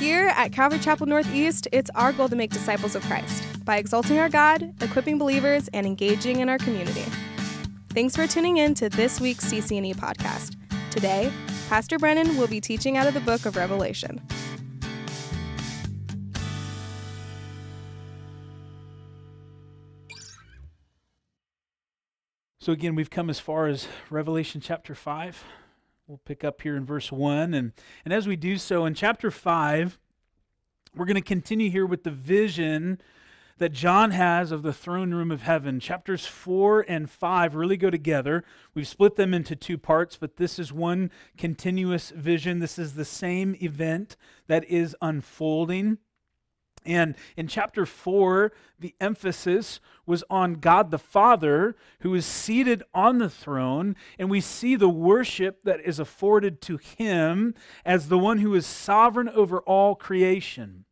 Here at Calvary Chapel Northeast, it's our goal to make disciples of Christ by exalting our God, equipping believers, and engaging in our community. Thanks for tuning in to this week's CCNE podcast. Today, Pastor Brennan will be teaching out of the book of Revelation. So, again, we've come as far as Revelation chapter 5. We'll pick up here in verse 1. And, and as we do so, in chapter 5, we're going to continue here with the vision that John has of the throne room of heaven. Chapters 4 and 5 really go together. We've split them into two parts, but this is one continuous vision. This is the same event that is unfolding. And in chapter 4, the emphasis was on God the Father, who is seated on the throne, and we see the worship that is afforded to him as the one who is sovereign over all creation.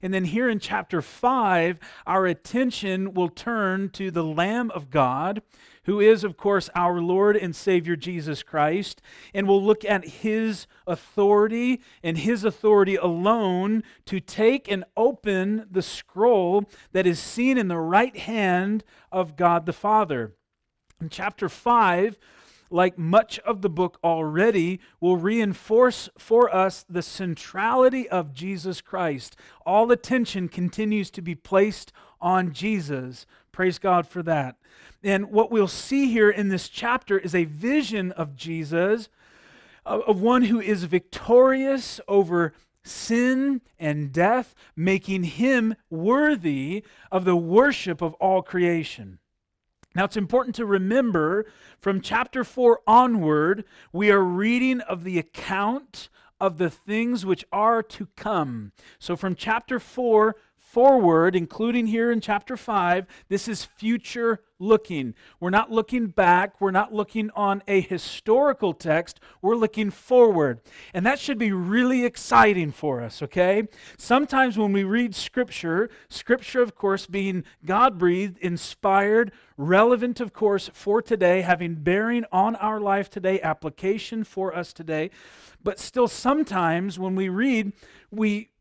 And then here in chapter 5, our attention will turn to the Lamb of God who is, of course, our Lord and Savior Jesus Christ. And we'll look at his authority and his authority alone to take and open the scroll that is seen in the right hand of God the Father. In chapter 5, like much of the book already, will reinforce for us the centrality of Jesus Christ. All attention continues to be placed on Jesus. Praise God for that. And what we'll see here in this chapter is a vision of Jesus, uh, of one who is victorious over sin and death, making him worthy of the worship of all creation. Now, it's important to remember from chapter 4 onward, we are reading of the account of the things which are to come. So, from chapter 4 forward, including here in chapter 5, this is future looking. We're not looking back. We're not looking on a historical text. We're looking forward. And that should be really exciting for us, okay? Sometimes when we read Scripture, Scripture, of course, being God breathed, inspired, relevant, of course, for today, having bearing on our life today, application for us today. But still, sometimes when we read, we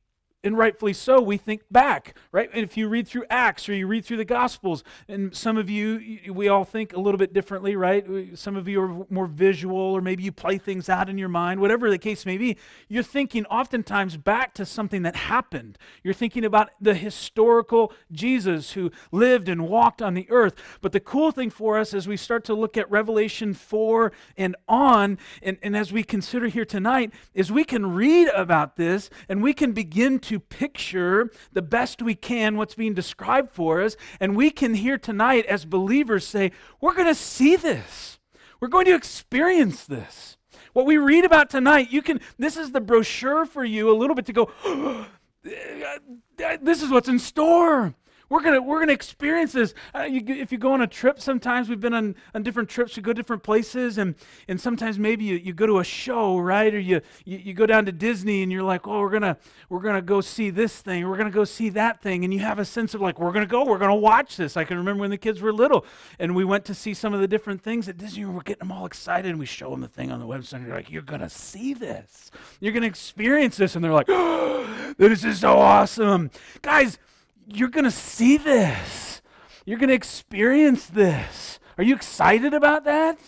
and rightfully so, we think back, right? And if you read through Acts or you read through the Gospels, and some of you, we all think a little bit differently, right? Some of you are more visual, or maybe you play things out in your mind, whatever the case may be. You're thinking oftentimes back to something that happened. You're thinking about the historical Jesus who lived and walked on the earth. But the cool thing for us as we start to look at Revelation 4 and on, and, and as we consider here tonight, is we can read about this and we can begin to to picture the best we can what's being described for us. And we can here tonight, as believers, say, we're going to see this. We're going to experience this. What we read about tonight, you can, this is the brochure for you a little bit to go, this is what's in store. We're gonna we're gonna experience this. Uh, you, if you go on a trip, sometimes we've been on, on different trips. We go different places, and and sometimes maybe you, you go to a show, right? Or you, you you go down to Disney, and you're like, oh, we're gonna we're gonna go see this thing. We're gonna go see that thing, and you have a sense of like, we're gonna go. We're gonna watch this. I can remember when the kids were little, and we went to see some of the different things at Disney. We're getting them all excited, and we show them the thing on the website. And you're like, you're gonna see this. You're gonna experience this, and they're like, oh, this is so awesome, guys you're going to see this. You're going to experience this. Are you excited about that?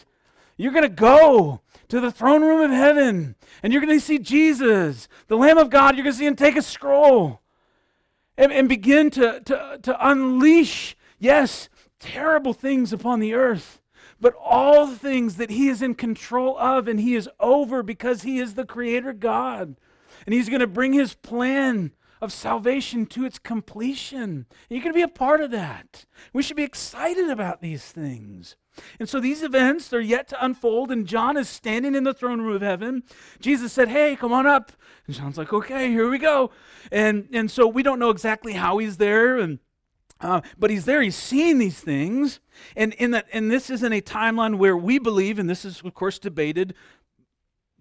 You're going to go to the throne room of heaven and you're going to see Jesus, the Lamb of God. You're going to see him take a scroll and, and begin to, to, to unleash, yes, terrible things upon the earth, but all things that he is in control of and he is over because he is the Creator God. And he's going to bring his plan of salvation to its completion. Going to be a part of that. We should be excited about these things. And so these events, they're yet to unfold, and John is standing in the throne room of heaven. Jesus said, Hey, come on up. And John's like, Okay, here we go. And, and so we don't know exactly how he's there, and uh, but he's there, he's seeing these things. And in that, and this is in a timeline where we believe, and this is of course debated,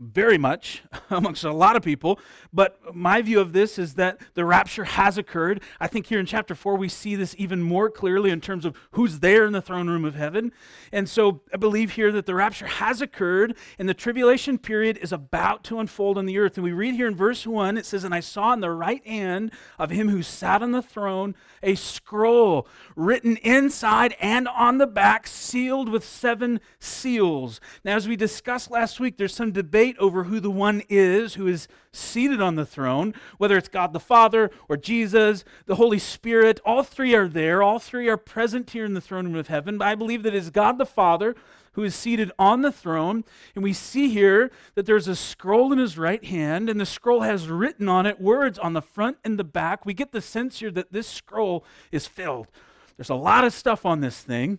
very much amongst a lot of people. But my view of this is that the rapture has occurred. I think here in chapter 4, we see this even more clearly in terms of who's there in the throne room of heaven. And so I believe here that the rapture has occurred and the tribulation period is about to unfold on the earth. And we read here in verse 1, it says, And I saw in the right hand of him who sat on the throne a scroll written inside and on the back, sealed with seven seals. Now, as we discussed last week, there's some debate over who the one is who is seated on the throne, whether it's God the Father or Jesus, the Holy Spirit. All three are there, all three are present here in the throne room of heaven. But I believe that it is God the Father who is seated on the throne. And we see here that there's a scroll in his right hand, and the scroll has written on it words on the front and the back. We get the sense here that this scroll is filled. There's a lot of stuff on this thing.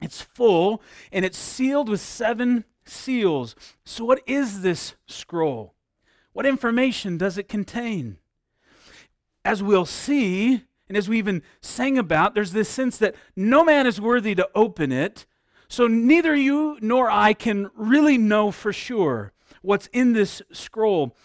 It's full, and it's sealed with seven seals. So, what is this scroll? What information does it contain? As we'll see, and as we even sang about, there's this sense that no man is worthy to open it. So, neither you nor I can really know for sure what's in this scroll.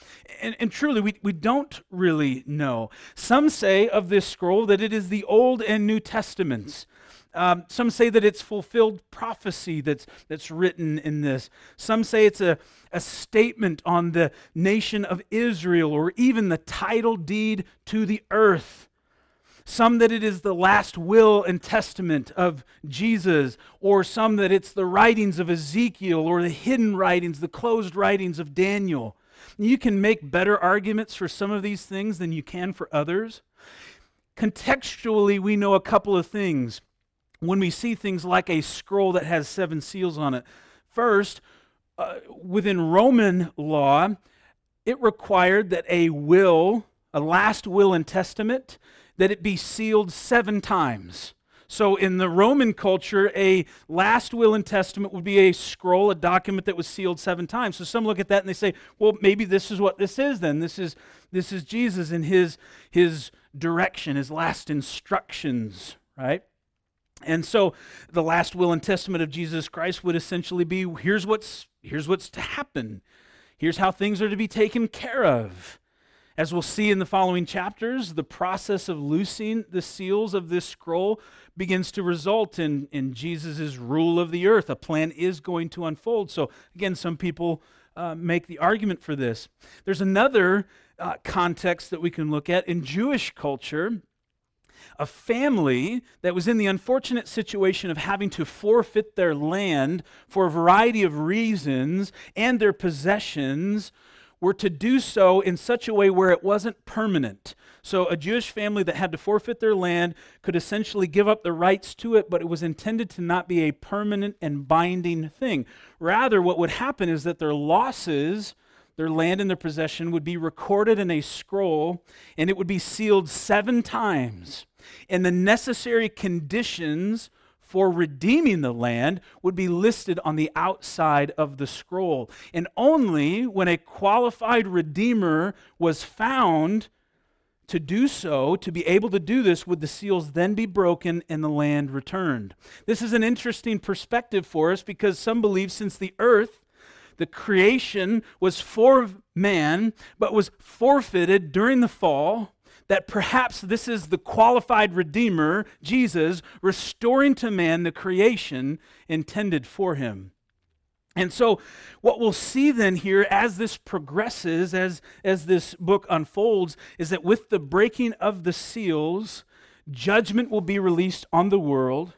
And, and, truly, we, we don't really know. Some say of this scroll that it is the Old and New Testaments. Um, some say that it's fulfilled prophecy that's, that's written in this. Some say it's a, a statement on the nation of Israel or even the title deed to the earth. Some that it is the last will and testament of Jesus, or some that it's the writings of Ezekiel or the hidden writings, the closed writings of Daniel. You can make better arguments for some of these things than you can for others. Contextually, we know a couple of things when we see things like a scroll that has seven seals on it. First, uh, within Roman law, it required that a will, a last will and testament, that it be sealed seven times. So, in the Roman culture, a last will and testament would be a scroll, a document that was sealed seven times. So, some look at that and they say, well, maybe this is what this is then. This is, this is Jesus and his, his direction, his last instructions, right? And so the last will and testament of Jesus Christ would essentially be here's what's here's what's to happen. Here's how things are to be taken care of. As we'll see in the following chapters, the process of loosing the seals of this scroll begins to result in, in Jesus' rule of the earth. A plan is going to unfold. So, again, some people uh, make the argument for this. There's another uh, context that we can look at in Jewish culture a family that was in the unfortunate situation of having to forfeit their land for a variety of reasons and their possessions were to do so in such a way where it wasn't permanent. So, a Jewish family that had to forfeit their land could essentially give up the rights to it, but it was intended to not be a permanent and binding thing. Rather, what would happen is that their losses their land and their possession would be recorded in a scroll and it would be sealed seven times. And the necessary conditions for redeeming the land would be listed on the outside of the scroll. And only when a qualified redeemer was found to do so, to be able to do this, would the seals then be broken and the land returned. This is an interesting perspective for us because some believe since the earth the creation was for man, but was forfeited during the fall, that perhaps this is the qualified Redeemer, Jesus, restoring to man the creation intended for him. And so, what we'll see then here as this progresses, as, as this book unfolds, is that with the breaking of the seals, judgment will be released on the world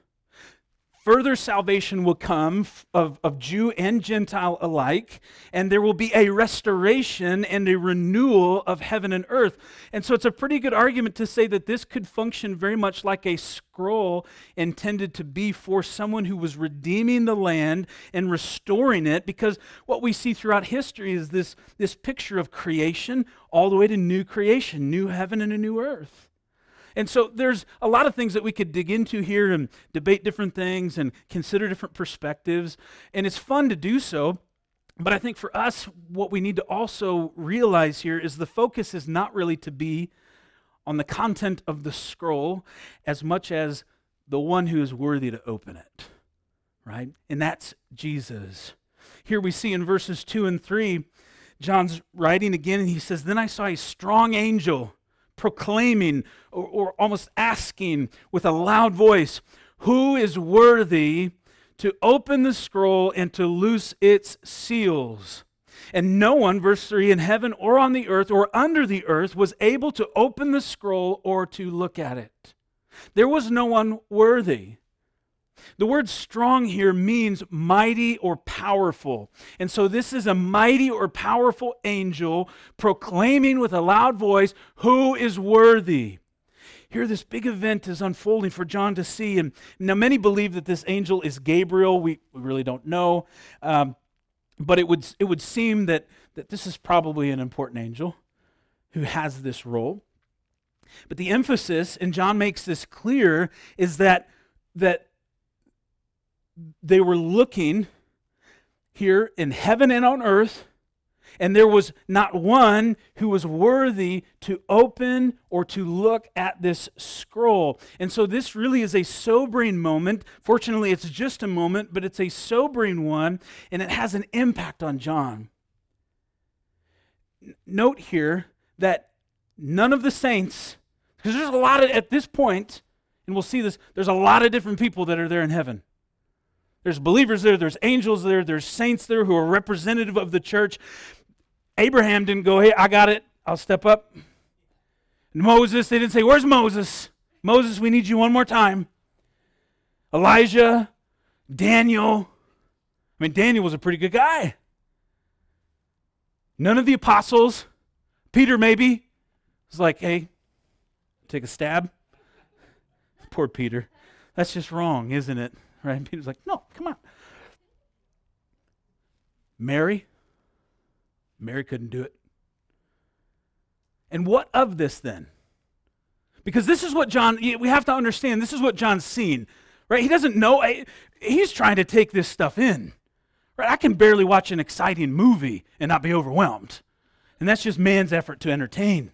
further salvation will come of, of Jew and Gentile alike, and there will be a restoration and a renewal of heaven and earth. And so it's a pretty good argument to say that this could function very much like a scroll intended to be for someone who was redeeming the land and restoring it, because what we see throughout history is this, this picture of creation all the way to new creation, new heaven and a new earth. And so there's a lot of things that we could dig into here and debate different things and consider different perspectives. And it's fun to do so. But I think for us, what we need to also realize here is the focus is not really to be on the content of the scroll as much as the one who is worthy to open it, right? And that's Jesus. Here we see in verses 2 and 3, John's writing again, and he says, Then I saw a strong angel proclaiming or, or almost asking with a loud voice, Who is worthy to open the scroll and to loose its seals? And no one, verse 3, in heaven or on the earth or under the earth was able to open the scroll or to look at it. There was no one worthy. The word strong here means mighty or powerful. And so this is a mighty or powerful angel proclaiming with a loud voice, Who is worthy? Here, this big event is unfolding for John to see. And now, many believe that this angel is Gabriel. We, we really don't know. Um, but it would, it would seem that, that this is probably an important angel who has this role. But the emphasis, and John makes this clear, is that, that they were looking here in heaven and on earth, and there was not one who was worthy to open or to look at this scroll. And so this really is a sobering moment. Fortunately, it's just a moment, but it's a sobering one, and it has an impact on John. Note here that none of the saints, because there's a lot of, at this point, and we'll see this, there's a lot of different people that are there in heaven. There's believers there, there's angels there, there's saints there who are representative of the church. Abraham didn't go, hey, I got it, I'll step up. Moses, they didn't say, where's Moses? Moses, we need you one more time. Elijah, Daniel. I mean, Daniel was a pretty good guy. None of the apostles, Peter maybe, was like, hey, take a stab. Poor Peter. That's just wrong, isn't it? Right? Peter's like, no, come on. Mary, Mary couldn't do it. And what of this then? Because this is what John, we have to understand, this is what John's seen, right? He doesn't know, he's trying to take this stuff in, right? I can barely watch an exciting movie and not be overwhelmed. And that's just man's effort to entertain.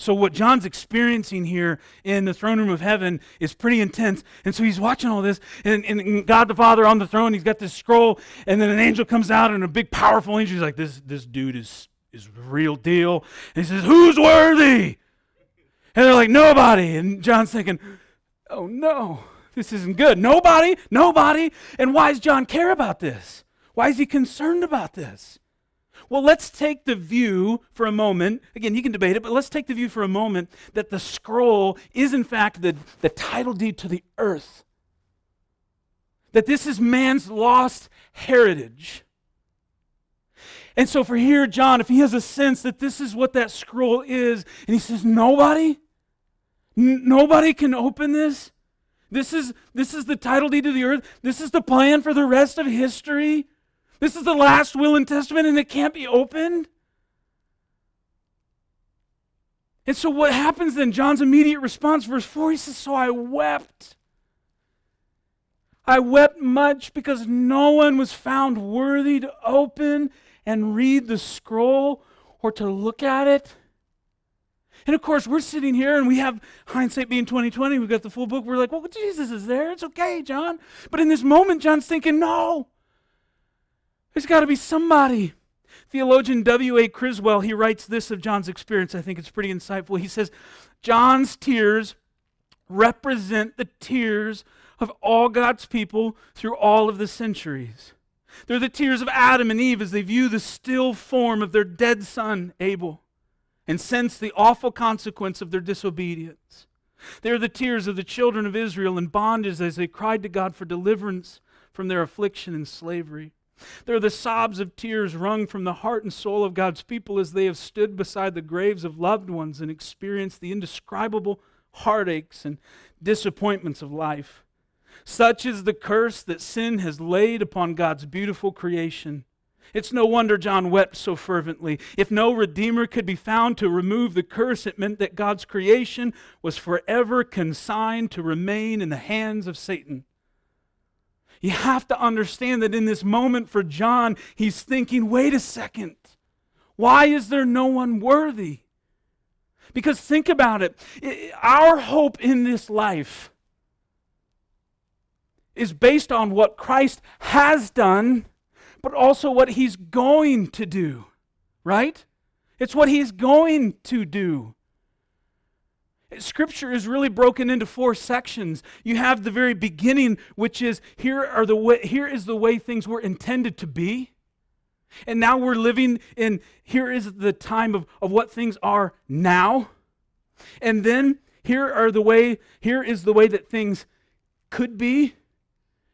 So, what John's experiencing here in the throne room of heaven is pretty intense. And so he's watching all this, and, and God the Father on the throne, he's got this scroll, and then an angel comes out, and a big, powerful angel. He's like, This, this dude is, is real deal. And he says, Who's worthy? And they're like, Nobody. And John's thinking, Oh no, this isn't good. Nobody, nobody. And why does John care about this? Why is he concerned about this? Well, let's take the view for a moment. Again, you can debate it, but let's take the view for a moment that the scroll is, in fact, the, the title deed to the earth. That this is man's lost heritage. And so, for here, John, if he has a sense that this is what that scroll is, and he says, Nobody, n- nobody can open this. This is, this is the title deed to the earth. This is the plan for the rest of history. This is the last will and testament, and it can't be opened. And so, what happens then? John's immediate response, verse 4, he says, So I wept. I wept much because no one was found worthy to open and read the scroll or to look at it. And of course, we're sitting here and we have hindsight being 2020. We've got the full book. We're like, well, Jesus is there. It's okay, John. But in this moment, John's thinking, no, there's got to be somebody. Theologian W.A. Criswell, he writes this of John's experience. I think it's pretty insightful. He says, John's tears represent the tears of all God's people through all of the centuries. They're the tears of Adam and Eve as they view the still form of their dead son, Abel, and sense the awful consequence of their disobedience. They are the tears of the children of Israel in bondage as they cried to God for deliverance from their affliction and slavery. They're the sobs of tears wrung from the heart and soul of God's people as they have stood beside the graves of loved ones and experienced the indescribable heartaches and disappointments of life. Such is the curse that sin has laid upon God's beautiful creation. It's no wonder John wept so fervently. If no Redeemer could be found to remove the curse, it meant that God's creation was forever consigned to remain in the hands of Satan. You have to understand that in this moment for John, he's thinking, wait a second. Why is there no one worthy? Because think about it. Our hope in this life is based on what Christ has done, but also what he's going to do, right? It's what he's going to do. Scripture is really broken into four sections. You have the very beginning, which is here are the way, here is the way things were intended to be. And now we're living in here is the time of, of what things are now. And then here are the way, here is the way that things could be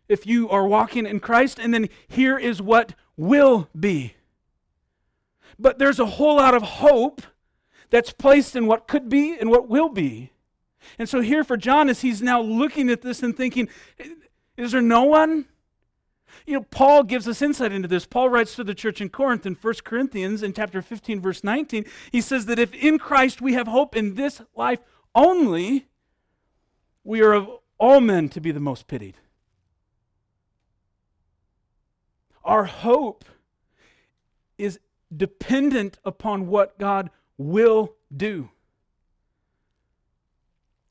if you are walking in Christ. And then here is what will be. But there's a whole lot of hope that's placed in what could be and what will be. And so, here for John, as he's now looking at this and thinking, is there no one? You know, Paul gives us insight into this. Paul writes to the church in Corinth in 1 Corinthians in chapter 15, verse 19. He says that if in Christ we have hope in this life only, we are of all men to be the most pitied. Our hope is dependent upon what God will do.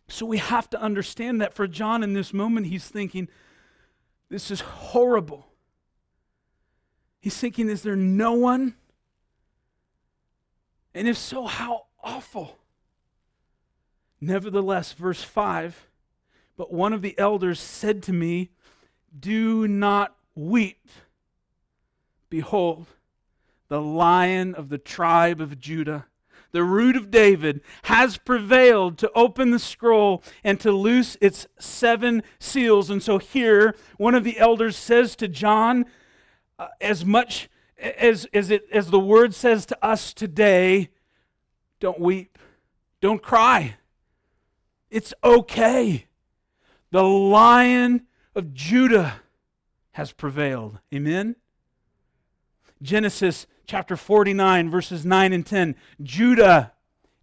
So we have to understand that for John in this moment, he's thinking, this is horrible. He's thinking, is there no one? And if so, how awful. Nevertheless, verse 5 But one of the elders said to me, Do not weep. Behold, the lion of the tribe of Judah the root of David, has prevailed to open the scroll and to loose its seven seals. And so here, one of the elders says to John, uh, as much as, as, it, as the word says to us today, don't weep, don't cry. It's okay. The lion of Judah has prevailed. Amen? Genesis chapter 49, verses 9 and 10. Judah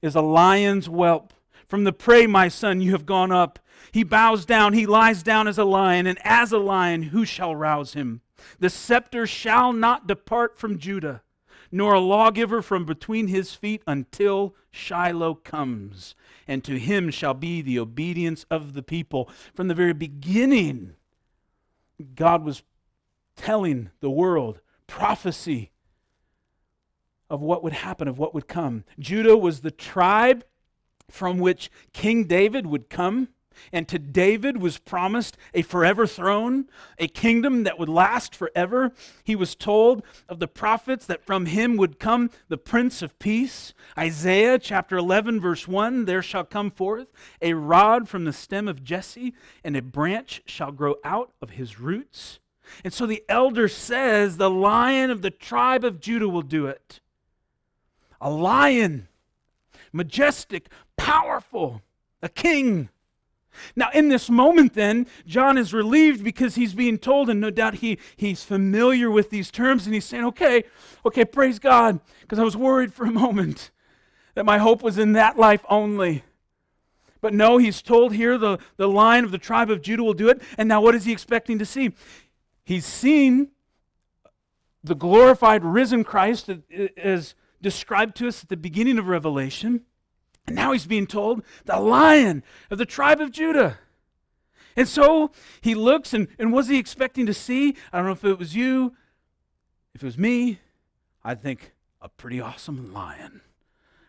is a lion's whelp. From the prey, my son, you have gone up. He bows down, he lies down as a lion, and as a lion, who shall rouse him? The scepter shall not depart from Judah, nor a lawgiver from between his feet until Shiloh comes, and to him shall be the obedience of the people. From the very beginning, God was telling the world prophecy of what would happen, of what would come. Judah was the tribe from which King David would come. And to David was promised a forever throne, a kingdom that would last forever. He was told of the prophets that from him would come the Prince of Peace. Isaiah chapter 11, verse 1 There shall come forth a rod from the stem of Jesse, and a branch shall grow out of his roots. And so the elder says, The lion of the tribe of Judah will do it a lion, majestic, powerful, a king. Now, in this moment, then, John is relieved because he's being told, and no doubt he, he's familiar with these terms, and he's saying, okay, okay, praise God, because I was worried for a moment that my hope was in that life only. But no, he's told here the, the line of the tribe of Judah will do it. And now, what is he expecting to see? He's seen the glorified, risen Christ as described to us at the beginning of Revelation. And now he's being told the lion of the tribe of Judah. And so he looks, and, and was he expecting to see? I don't know if it was you, if it was me, I'd think a pretty awesome lion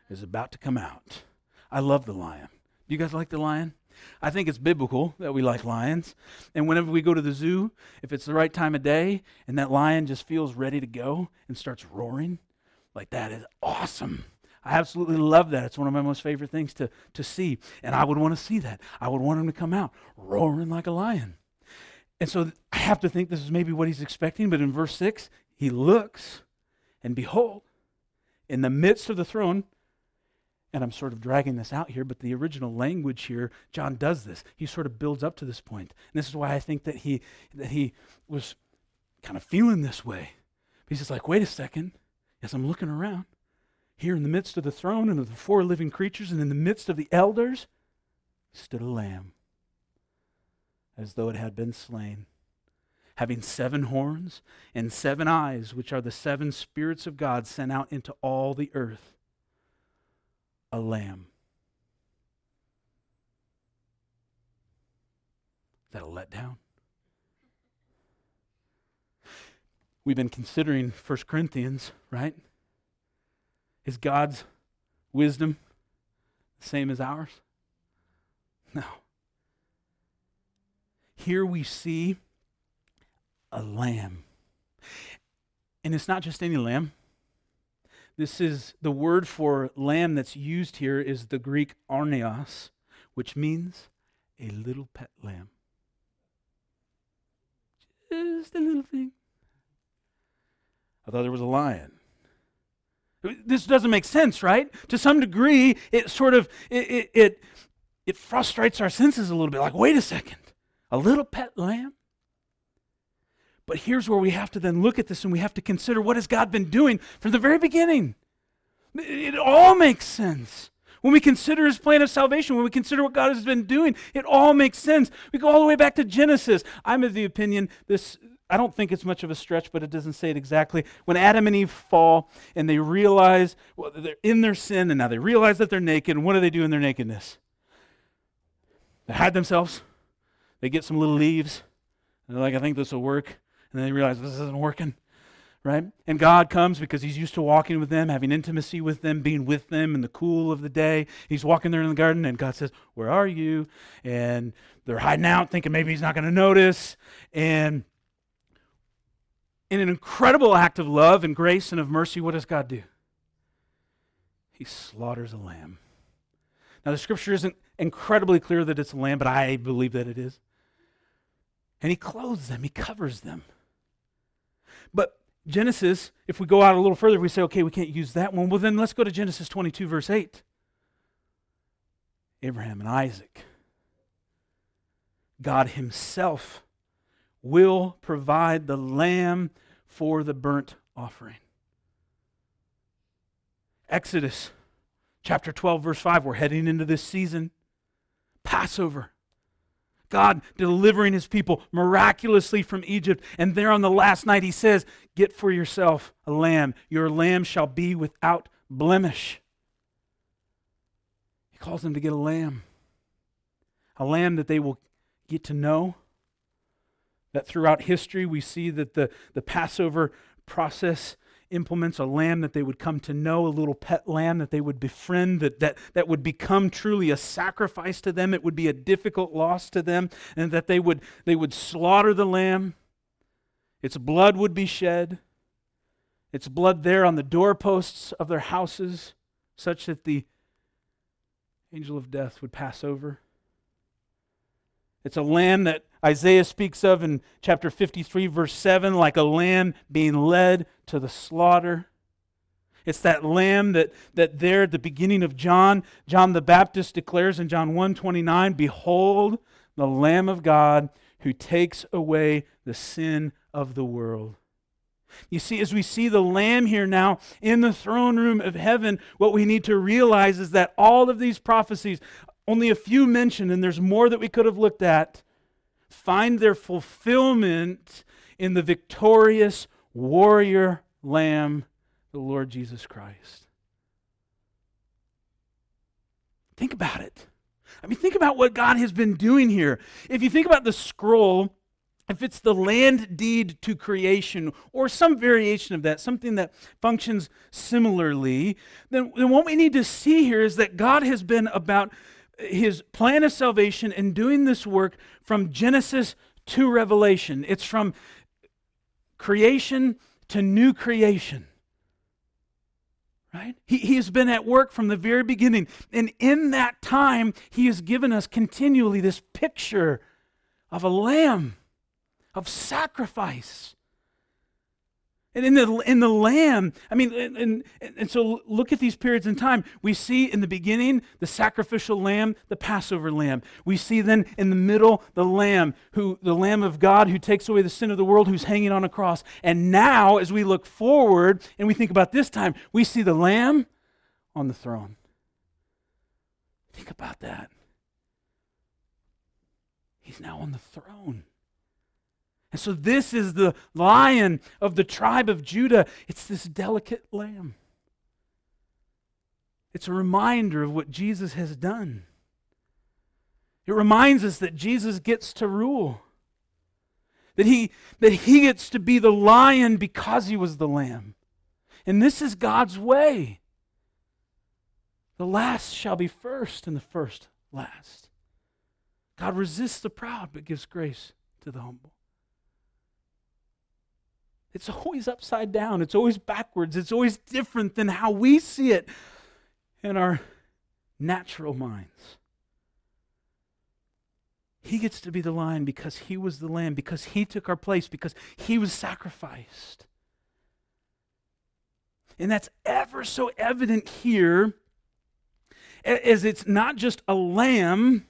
is about to come out. I love the lion. Do you guys like the lion? I think it's biblical that we like lions. And whenever we go to the zoo, if it's the right time of day and that lion just feels ready to go and starts roaring, like that is awesome. I absolutely love that. It's one of my most favorite things to, to see. And I would want to see that. I would want him to come out roaring like a lion. And so I have to think this is maybe what he's expecting. But in verse 6, he looks, and behold, in the midst of the throne, and I'm sort of dragging this out here, but the original language here, John does this. He sort of builds up to this point. And this is why I think that he that he was kind of feeling this way. He's just like, wait a second as I'm looking around, here in the midst of the throne and of the four living creatures and in the midst of the elders, stood a lamb, as though it had been slain, having seven horns and seven eyes, which are the seven spirits of God sent out into all the earth. A lamb. Is that a letdown? We've been considering 1 Corinthians, right? Is God's wisdom the same as ours? No. Here we see a lamb. And it's not just any lamb. This is the word for lamb that's used here is the Greek arnion, which means a little pet lamb. Just a little thing. I thought there was a lion. This doesn't make sense, right? To some degree, it sort of it, it, it, it frustrates our senses a little bit. Like, wait a second, a little pet lamb? But here's where we have to then look at this and we have to consider what has God been doing from the very beginning. It all makes sense. When we consider his plan of salvation, when we consider what God has been doing, it all makes sense. We go all the way back to Genesis. I'm of the opinion this I don't think it's much of a stretch, but it doesn't say it exactly. When Adam and Eve fall and they realize well, they're in their sin and now they realize that they're naked, and what do they do in their nakedness? They hide themselves. They get some little leaves. And they're like, I think this will work. And then they realize this isn't working. Right? And God comes because He's used to walking with them, having intimacy with them, being with them in the cool of the day. He's walking there in the garden, and God says, Where are you? And they're hiding out, thinking maybe He's not going to notice. And in an incredible act of love and grace and of mercy, what does God do? He slaughters a lamb. Now, the scripture isn't incredibly clear that it's a lamb, but I believe that it is. And he clothes them, he covers them. But Genesis, if we go out a little further, we say, okay, we can't use that one. Well, then let's go to Genesis 22, verse 8. Abraham and Isaac. God Himself will provide the lamb for the burnt offering. Exodus chapter 12, verse 5. We're heading into this season. Passover. God delivering his people miraculously from Egypt. And there on the last night, he says, Get for yourself a lamb. Your lamb shall be without blemish. He calls them to get a lamb, a lamb that they will get to know. That throughout history, we see that the, the Passover process implements a lamb that they would come to know, a little pet lamb that they would befriend, that, that, that would become truly a sacrifice to them. It would be a difficult loss to them, and that they would, they would slaughter the lamb. Its blood would be shed. Its blood there on the doorposts of their houses, such that the angel of death would pass over. It's a lamb that Isaiah speaks of in chapter 53, verse 7, like a lamb being led to the slaughter. It's that lamb that, that there at the beginning of John, John the Baptist declares in John 1 29, Behold, the Lamb of God who takes away the sin of the world. You see, as we see the Lamb here now in the throne room of heaven, what we need to realize is that all of these prophecies, only a few mentioned, and there's more that we could have looked at, find their fulfillment in the victorious warrior lamb, the Lord Jesus Christ. Think about it. I mean, think about what God has been doing here. If you think about the scroll, if it's the land deed to creation or some variation of that, something that functions similarly, then, then what we need to see here is that God has been about his plan of salvation and doing this work from Genesis to Revelation. It's from creation to new creation. Right? He, he has been at work from the very beginning. And in that time, he has given us continually this picture of a lamb, of sacrifice, and in the, in the Lamb, I mean, and, and, and so look at these periods in time. We see in the beginning the sacrificial lamb, the Passover lamb. We see then in the middle the lamb, who the Lamb of God who takes away the sin of the world, who's hanging on a cross. And now, as we look forward and we think about this time, we see the lamb on the throne. Think about that. He's now on the throne. And so, this is the lion of the tribe of Judah. It's this delicate lamb. It's a reminder of what Jesus has done. It reminds us that Jesus gets to rule. That he, that he gets to be the lion because he was the lamb. And this is God's way. The last shall be first, and the first last. God resists the proud, but gives grace to the humble. It's always upside down. It's always backwards. It's always different than how we see it in our natural minds. He gets to be the lion because he was the lamb, because he took our place, because he was sacrificed. And that's ever so evident here, as it's not just a lamb,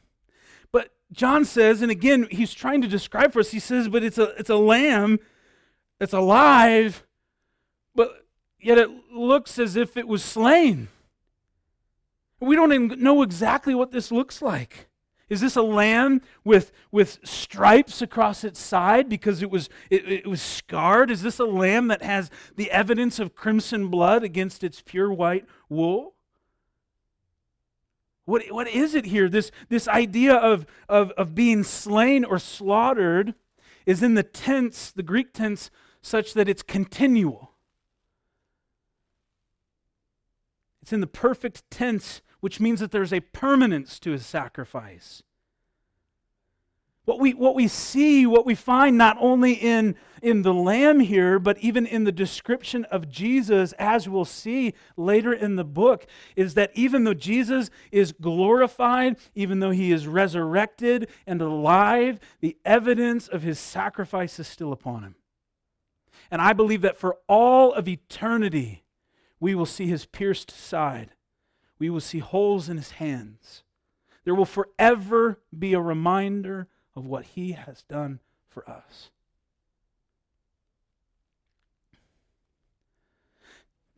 but John says, and again, he's trying to describe for us, he says, but it's a, it's a lamb it's alive, but yet it looks as if it was slain. We don't even know exactly what this looks like. Is this a lamb with, with stripes across its side because it was, it, it, was scarred? Is this a lamb that has the evidence of crimson blood against its pure white wool? What, what is it here? This, this idea of, of, of being slain or slaughtered is in the tense, the Greek tense, such that it's continual. It's in the perfect tense, which means that there's a permanence to his sacrifice. What we, what we see, what we find not only in, in the lamb here, but even in the description of Jesus, as we'll see later in the book, is that even though Jesus is glorified, even though he is resurrected and alive, the evidence of his sacrifice is still upon him. And I believe that for all of eternity, we will see his pierced side, we will see holes in his hands. There will forever be a reminder of what he has done for us.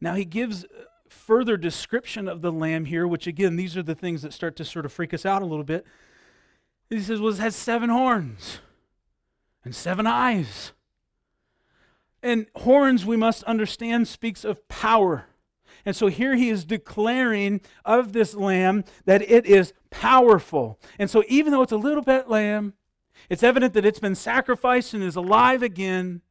Now, he gives uh, further description of the lamb here, which again, these are the things that start to sort of freak us out a little bit. He says, well, it has seven horns and seven eyes. And horns, we must understand, speaks of power. And so here he is declaring of this lamb that it is powerful. And so even though it's a little bit lamb, it's evident that it's been sacrificed and is alive again,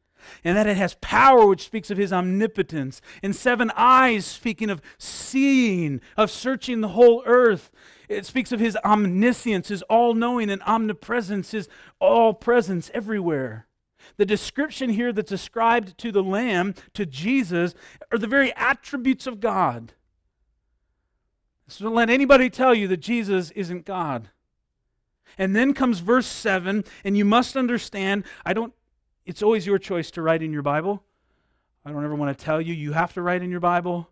and that it has power, which speaks of his omnipotence. And seven eyes, speaking of seeing, of searching the whole earth. It speaks of his omniscience, his all knowing and omnipresence, his all presence everywhere. The description here that's ascribed to the Lamb, to Jesus, are the very attributes of God. So don't let anybody tell you that Jesus isn't God. And then comes verse 7, and you must understand, I don't, it's always your choice to write in your Bible. I don't ever want to tell you you have to write in your Bible.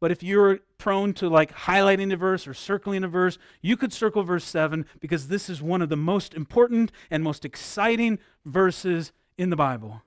But if you're prone to like highlighting a verse or circling a verse, you could circle verse 7 because this is one of the most important and most exciting verses in the Bible.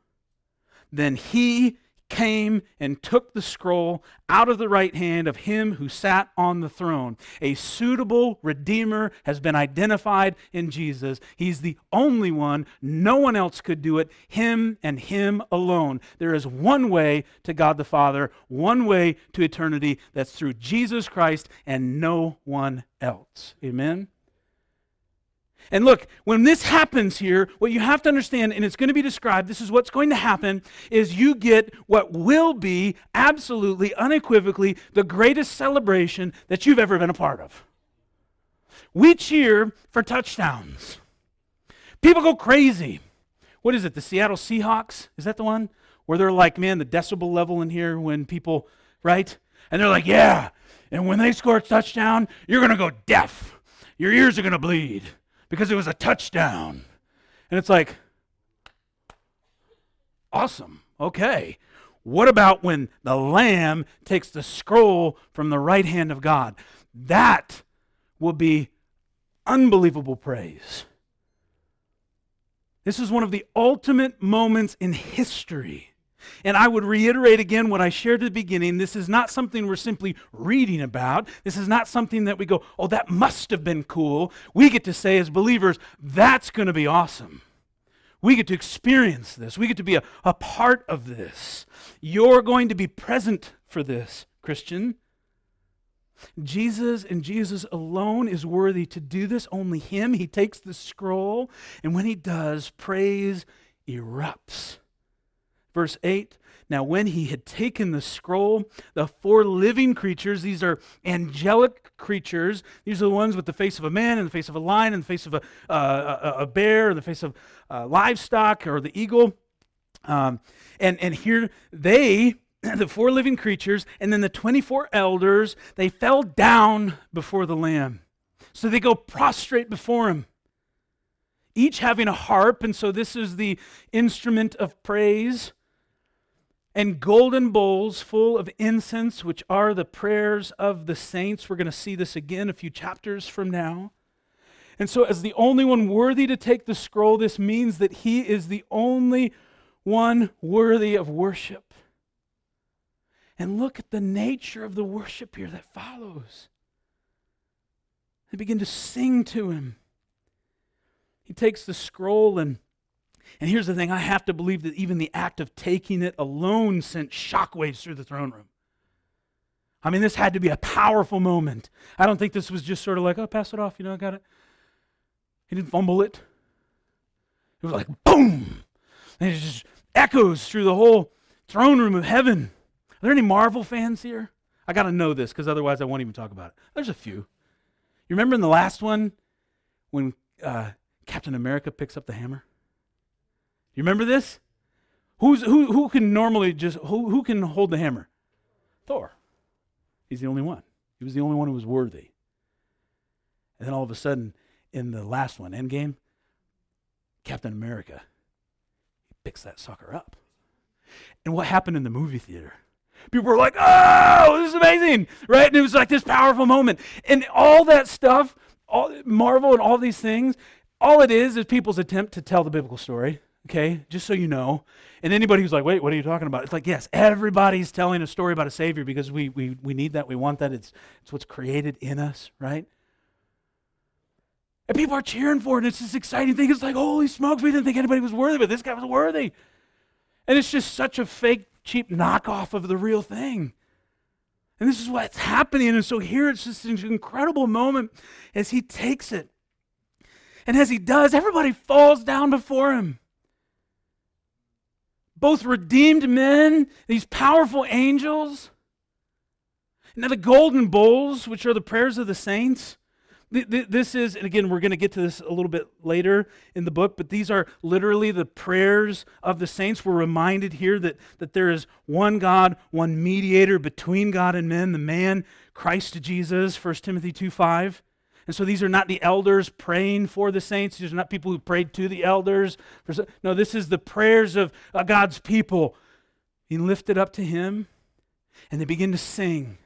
Then he came and took the scroll out of the right hand of him who sat on the throne. A suitable Redeemer has been identified in Jesus. He's the only one. No one else could do it. Him and him alone. There is one way to God the Father, one way to eternity. That's through Jesus Christ and no one else. Amen. And look, when this happens here, what you have to understand, and it's going to be described, this is what's going to happen, is you get what will be absolutely, unequivocally, the greatest celebration that you've ever been a part of. We cheer for touchdowns. People go crazy. What is it, the Seattle Seahawks? Is that the one? Where they're like, man, the decibel level in here when people, right? And they're like, yeah. And when they score a touchdown, you're going to go deaf. Your ears are going to bleed because it was a touchdown. And it's like, awesome. Okay. What about when the Lamb takes the scroll from the right hand of God? That will be unbelievable praise. This is one of the ultimate moments in history and I would reiterate again what I shared at the beginning. This is not something we're simply reading about. This is not something that we go, oh, that must have been cool. We get to say as believers, that's going to be awesome. We get to experience this. We get to be a, a part of this. You're going to be present for this, Christian. Jesus and Jesus alone is worthy to do this. Only Him. He takes the scroll, and when He does, praise erupts. Verse 8 Now, when he had taken the scroll, the four living creatures, these are angelic creatures, these are the ones with the face of a man, and the face of a lion, and the face of a, uh, a, bear, and the face of uh, livestock, or the eagle. Um, and, and here they, the four living creatures, and then the 24 elders, they fell down before the Lamb. So they go prostrate before him each having a harp, and so this is the instrument of praise and golden bowls full of incense, which are the prayers of the saints. We're going to see this again a few chapters from now. And so, as the only one worthy to take the scroll, this means that he is the only one worthy of worship. And look at the nature of the worship here that follows. They begin to sing to him. He takes the scroll and and here's the thing I have to believe that even the act of taking it alone sent shockwaves through the throne room. I mean, this had to be a powerful moment. I don't think this was just sort of like, oh, pass it off, you know, I got it. He didn't fumble it. It was like, boom! And it just echoes through the whole throne room of heaven. Are there any Marvel fans here? I got to know this because otherwise I won't even talk about it. There's a few. You remember in the last one when uh, Captain America picks up the hammer? You remember this? Who's, who, who can normally just, who, who can hold the hammer? Thor. He's the only one. He was the only one who was worthy. And then all of a sudden, in the last one, Endgame, Captain America, he picks that sucker up. And what happened in the movie theater? People were like, oh, this is amazing, right? And it was like this powerful moment. And all that stuff, all, Marvel and all these things, all it is is people's attempt to tell the biblical story okay? Just so you know. And anybody who's like, wait, what are you talking about? It's like, yes, everybody's telling a story about a Savior because we, we, we need that. We want that. It's, it's what's created in us, right? And people are cheering for it. And it's this exciting thing. It's like, holy smokes, we didn't think anybody was worthy, but this guy was worthy. And it's just such a fake, cheap knockoff of the real thing. And this is what's happening. And so here it's just an incredible moment as he takes it. And as he does, everybody falls down before him both redeemed men, these powerful angels. Now, the golden bowls, which are the prayers of the saints, this is, and again, we're going to get to this a little bit later in the book, but these are literally the prayers of the saints. We're reminded here that, that there is one God, one mediator between God and men, the man, Christ Jesus, 1 Timothy 2 5. And so these are not the elders praying for the saints. These are not people who prayed to the elders. No, this is the prayers of God's people being lifted up to Him. And they begin to sing.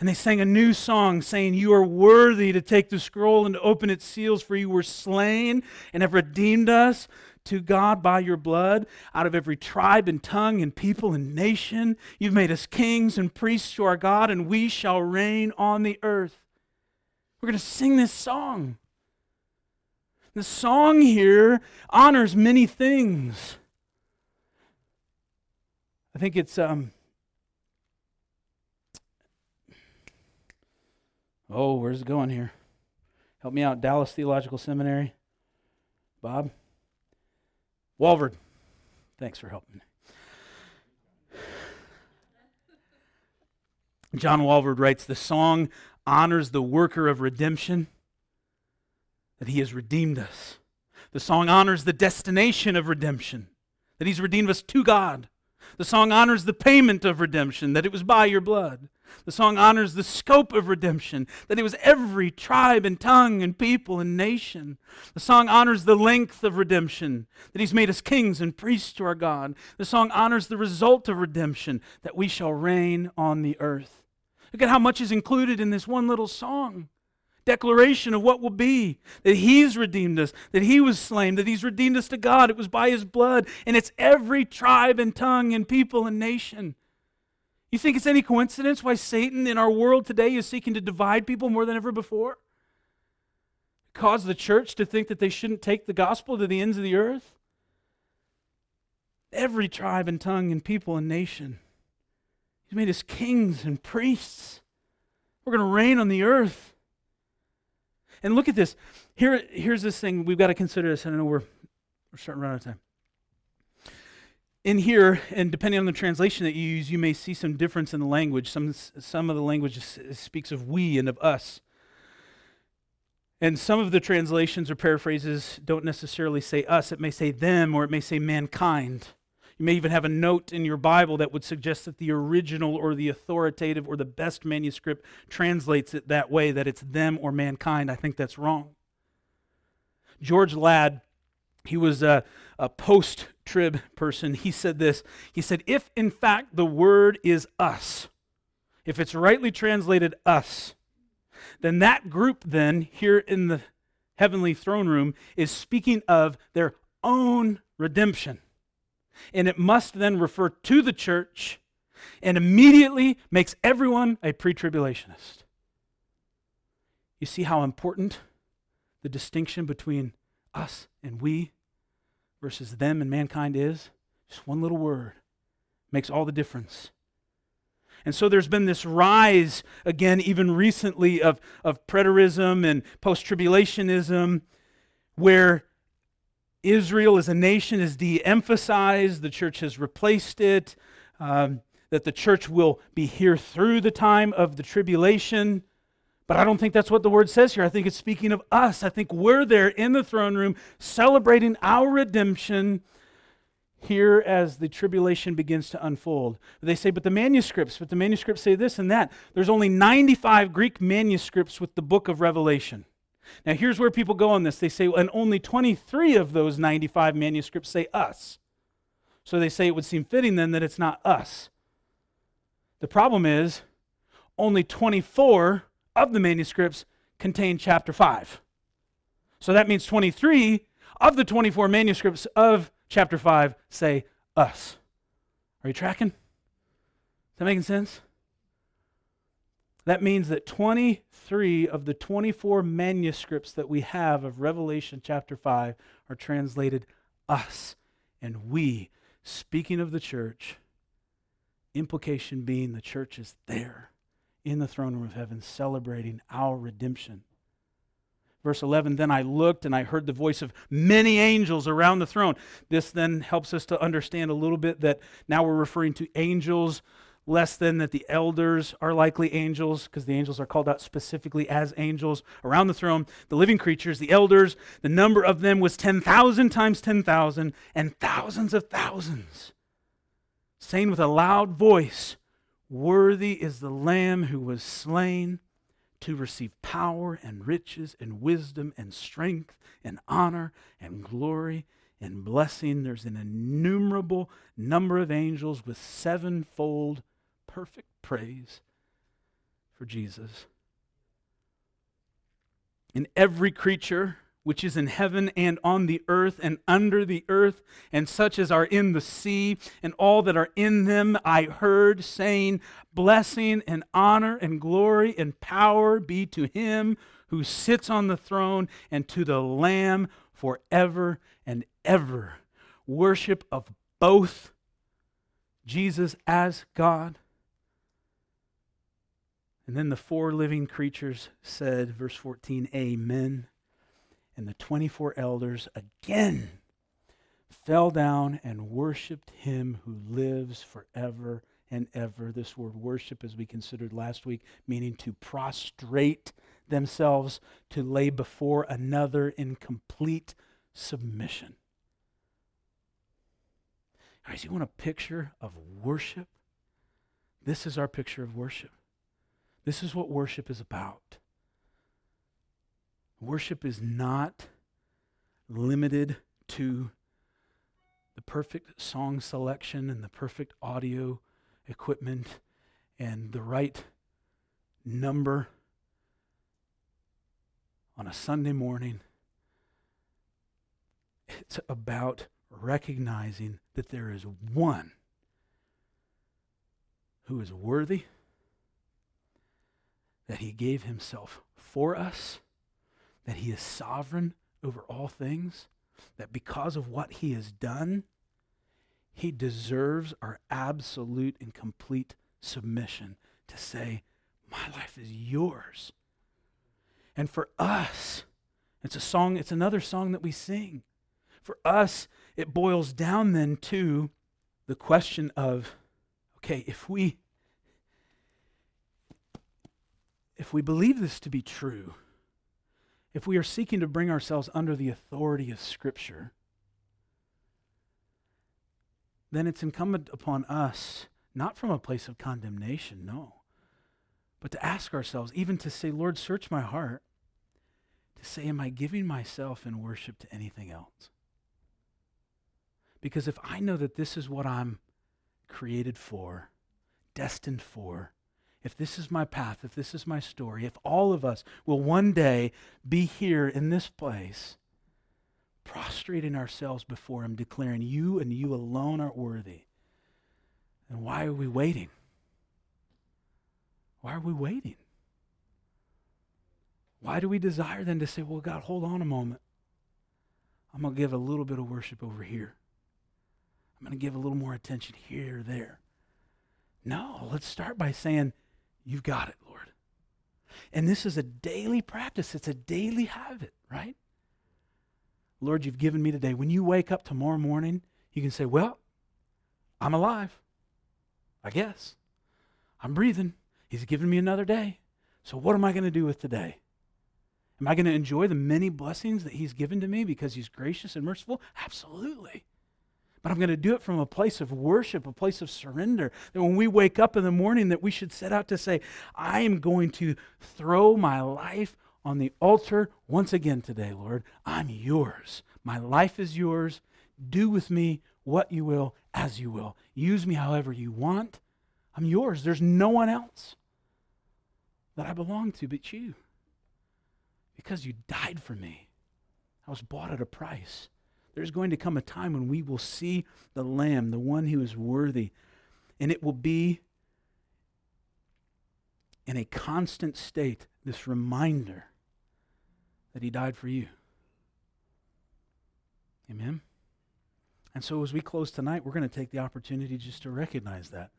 And they sang a new song saying, You are worthy to take the scroll and to open its seals, for you were slain and have redeemed us to God by your blood out of every tribe and tongue and people and nation. You've made us kings and priests to our God, and we shall reign on the earth. We're going to sing this song. The song here honors many things. I think it's um Oh, where's it going here? Help me out, Dallas Theological Seminary. Bob? Walvoord. Thanks for helping. John Walvoord writes the song honors the worker of redemption, that he has redeemed us. The song honors the destination of redemption, that he's redeemed us to God. The song honors the payment of redemption, that it was by your blood. The song honors the scope of redemption, that it was every tribe and tongue and people and nation. The song honors the length of redemption, that he's made us kings and priests to our God. The song honors the result of redemption, that we shall reign on the earth. Look at how much is included in this one little song. Declaration of what will be that He's redeemed us, that He was slain, that He's redeemed us to God. It was by His blood, and it's every tribe and tongue and people and nation. You think it's any coincidence why Satan in our world today is seeking to divide people more than ever before? Cause the church to think that they shouldn't take the gospel to the ends of the earth? Every tribe and tongue and people and nation. Made us kings and priests. We're going to reign on the earth. And look at this. Here, here's this thing we've got to consider this. I know we're, we're starting to run out of time. in here, and depending on the translation that you use, you may see some difference in the language. Some, some of the language speaks of we and of us. And some of the translations or paraphrases don't necessarily say us, it may say them or it may say mankind. You may even have a note in your Bible that would suggest that the original or the authoritative or the best manuscript translates it that way, that it's them or mankind. I think that's wrong. George Ladd, he was a, a post trib person. He said this He said, If in fact the word is us, if it's rightly translated us, then that group, then, here in the heavenly throne room, is speaking of their own redemption. And it must then refer to the church and immediately makes everyone a pre tribulationist. You see how important the distinction between us and we versus them and mankind is? Just one little word makes all the difference. And so there's been this rise, again, even recently, of, of preterism and post tribulationism, where Israel as a nation is de emphasized, the church has replaced it, um, that the church will be here through the time of the tribulation. But I don't think that's what the word says here. I think it's speaking of us. I think we're there in the throne room celebrating our redemption here as the tribulation begins to unfold. They say, but the manuscripts, but the manuscripts say this and that. There's only 95 Greek manuscripts with the book of Revelation. Now, here's where people go on this. They say, and only 23 of those 95 manuscripts say us. So they say it would seem fitting then that it's not us. The problem is, only 24 of the manuscripts contain chapter 5. So that means 23 of the 24 manuscripts of chapter 5 say us. Are you tracking? Is that making sense? That means that 23 of the 24 manuscripts that we have of Revelation chapter 5 are translated us and we. Speaking of the church, implication being the church is there in the throne room of heaven celebrating our redemption. Verse 11 Then I looked and I heard the voice of many angels around the throne. This then helps us to understand a little bit that now we're referring to angels less than that the elders are likely angels, because the angels are called out specifically as angels around the throne. The living creatures, the elders, the number of them was 10,000 times 10,000 and thousands of thousands, saying with a loud voice, Worthy is the Lamb who was slain to receive power and riches and wisdom and strength and honor and glory and blessing. There's an innumerable number of angels with sevenfold perfect praise for Jesus. In every creature, which is in heaven and on the earth and under the earth, and such as are in the sea, and all that are in them, I heard saying, Blessing and honor and glory and power be to him who sits on the throne and to the Lamb forever and ever. Worship of both Jesus as God. And then the four living creatures said, verse 14, Amen. And the 24 elders again fell down and worshiped him who lives forever and ever. This word worship, as we considered last week, meaning to prostrate themselves, to lay before another in complete submission. Guys, you want a picture of worship? This is our picture of worship. This is what worship is about. Worship is not limited to the perfect song selection and the perfect audio equipment and the right number on a Sunday morning. It's about recognizing that there is one who is worthy, that he gave himself for us that he is sovereign over all things, that because of what he has done, he deserves our absolute and complete submission to say, My life is yours. And for us, it's a song, it's another song that we sing. For us, it boils down then to the question of okay, if we if we believe this to be true, if we are seeking to bring ourselves under the authority of Scripture, then it's incumbent upon us, not from a place of condemnation, no, but to ask ourselves, even to say, Lord, search my heart, to say, Am I giving myself in worship to anything else? Because if I know that this is what I'm created for, destined for, if this is my path, if this is my story, if all of us will one day be here in this place, prostrating ourselves before Him, declaring, You and you alone are worthy, then why are we waiting? Why are we waiting? Why do we desire then to say, Well, God, hold on a moment. I'm going to give a little bit of worship over here. I'm going to give a little more attention here or there. No, let's start by saying, You've got it, Lord. And this is a daily practice, it's a daily habit, right? Lord, you've given me today. When you wake up tomorrow morning, you can say, Well, I'm alive. I guess. I'm breathing. He's given me another day. So, what am I going to do with today? Am I going to enjoy the many blessings that He's given to me because He's gracious and merciful? Absolutely. But I'm going to do it from a place of worship, a place of surrender. That when we wake up in the morning, that we should set out to say, I am going to throw my life on the altar once again today, Lord. I'm yours. My life is yours. Do with me what you will, as you will. Use me however you want. I'm yours. There's no one else that I belong to but you. Because you died for me. I was bought at a price. There's going to come a time when we will see the Lamb, the one who is worthy, and it will be in a constant state, this reminder that He died for you. Amen? And so as we close tonight, we're going to take the opportunity just to recognize that.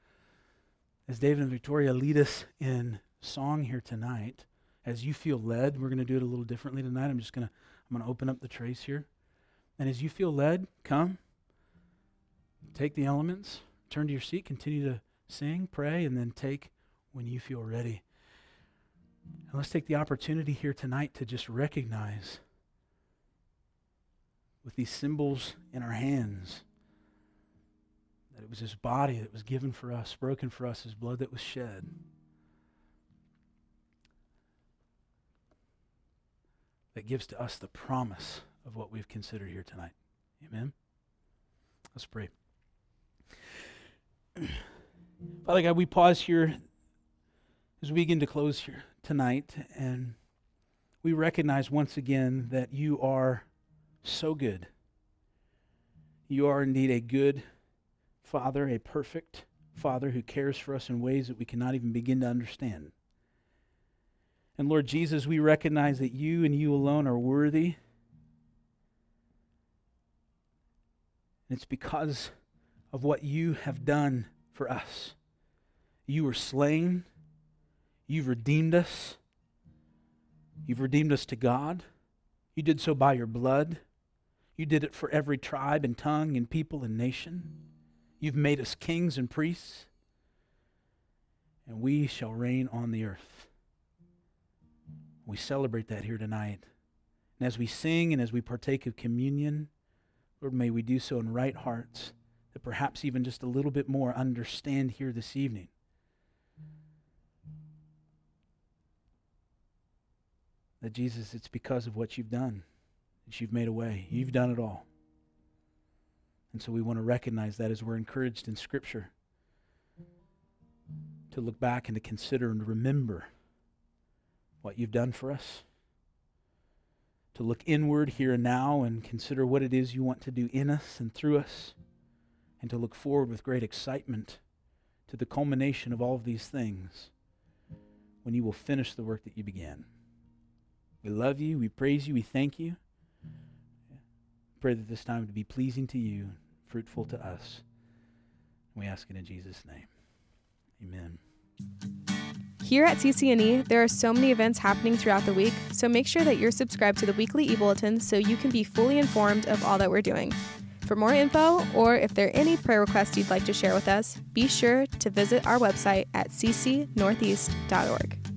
As David and Victoria lead us in song here tonight, as you feel led, we're going to do it a little differently tonight. I'm just going to I'm going to open up the trays here. And as you feel led, come, take the elements, turn to your seat, continue to sing, pray, and then take when you feel ready. And let's take the opportunity here tonight to just recognize with these symbols in our hands that it was his body that was given for us, broken for us, his blood that was shed. That gives to us the promise of what we've considered here tonight. Amen? Let's pray. Father God, we pause here as we begin to close here tonight, and we recognize once again that you are so good. You are indeed a good Father, a perfect Father who cares for us in ways that we cannot even begin to understand. And Lord Jesus, we recognize that you and you alone are worthy And it's because of what you have done for us. You were slain. You've redeemed us. You've redeemed us to God. You did so by your blood. You did it for every tribe and tongue and people and nation. You've made us kings and priests. And we shall reign on the earth. We celebrate that here tonight. And as we sing and as we partake of communion, Lord, may we do so in right hearts, that perhaps even just a little bit more understand here this evening. That Jesus, it's because of what you've done that you've made a way. You've done it all. And so we want to recognize that as we're encouraged in Scripture to look back and to consider and remember what you've done for us to look inward here and now and consider what it is you want to do in us and through us, and to look forward with great excitement to the culmination of all of these things when you will finish the work that you began. We love you, we praise you, we thank you. Pray that this time would be pleasing to you, fruitful to us. We ask it in Jesus' name. Amen. Here at CCNE, there are so many events happening throughout the week, so make sure that you're subscribed to the weekly e-bulletin so you can be fully informed of all that we're doing. For more info, or if there are any prayer requests you'd like to share with us, be sure to visit our website at ccnortheast.org.